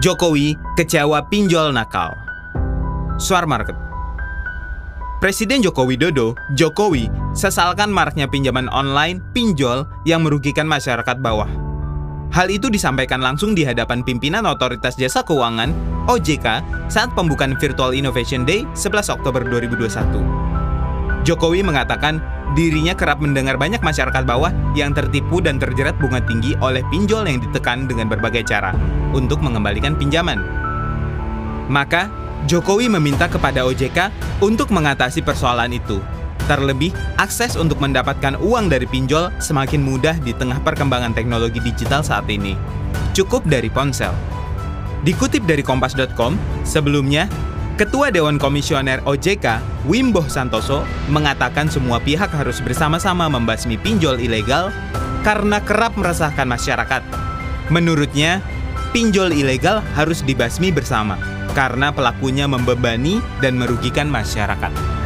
Jokowi kecewa pinjol nakal. Suar Market Presiden Joko Widodo, Jokowi, sesalkan maraknya pinjaman online pinjol yang merugikan masyarakat bawah. Hal itu disampaikan langsung di hadapan pimpinan Otoritas Jasa Keuangan OJK saat pembukaan Virtual Innovation Day 11 Oktober 2021. Jokowi mengatakan dirinya kerap mendengar banyak masyarakat bawah yang tertipu dan terjerat bunga tinggi oleh pinjol yang ditekan dengan berbagai cara untuk mengembalikan pinjaman. Maka, Jokowi meminta kepada OJK untuk mengatasi persoalan itu. Terlebih, akses untuk mendapatkan uang dari pinjol semakin mudah di tengah perkembangan teknologi digital saat ini. Cukup dari ponsel. Dikutip dari kompas.com, sebelumnya Ketua Dewan Komisioner OJK, Wimbo Santoso, mengatakan semua pihak harus bersama-sama membasmi pinjol ilegal karena kerap meresahkan masyarakat. Menurutnya, pinjol ilegal harus dibasmi bersama karena pelakunya membebani dan merugikan masyarakat.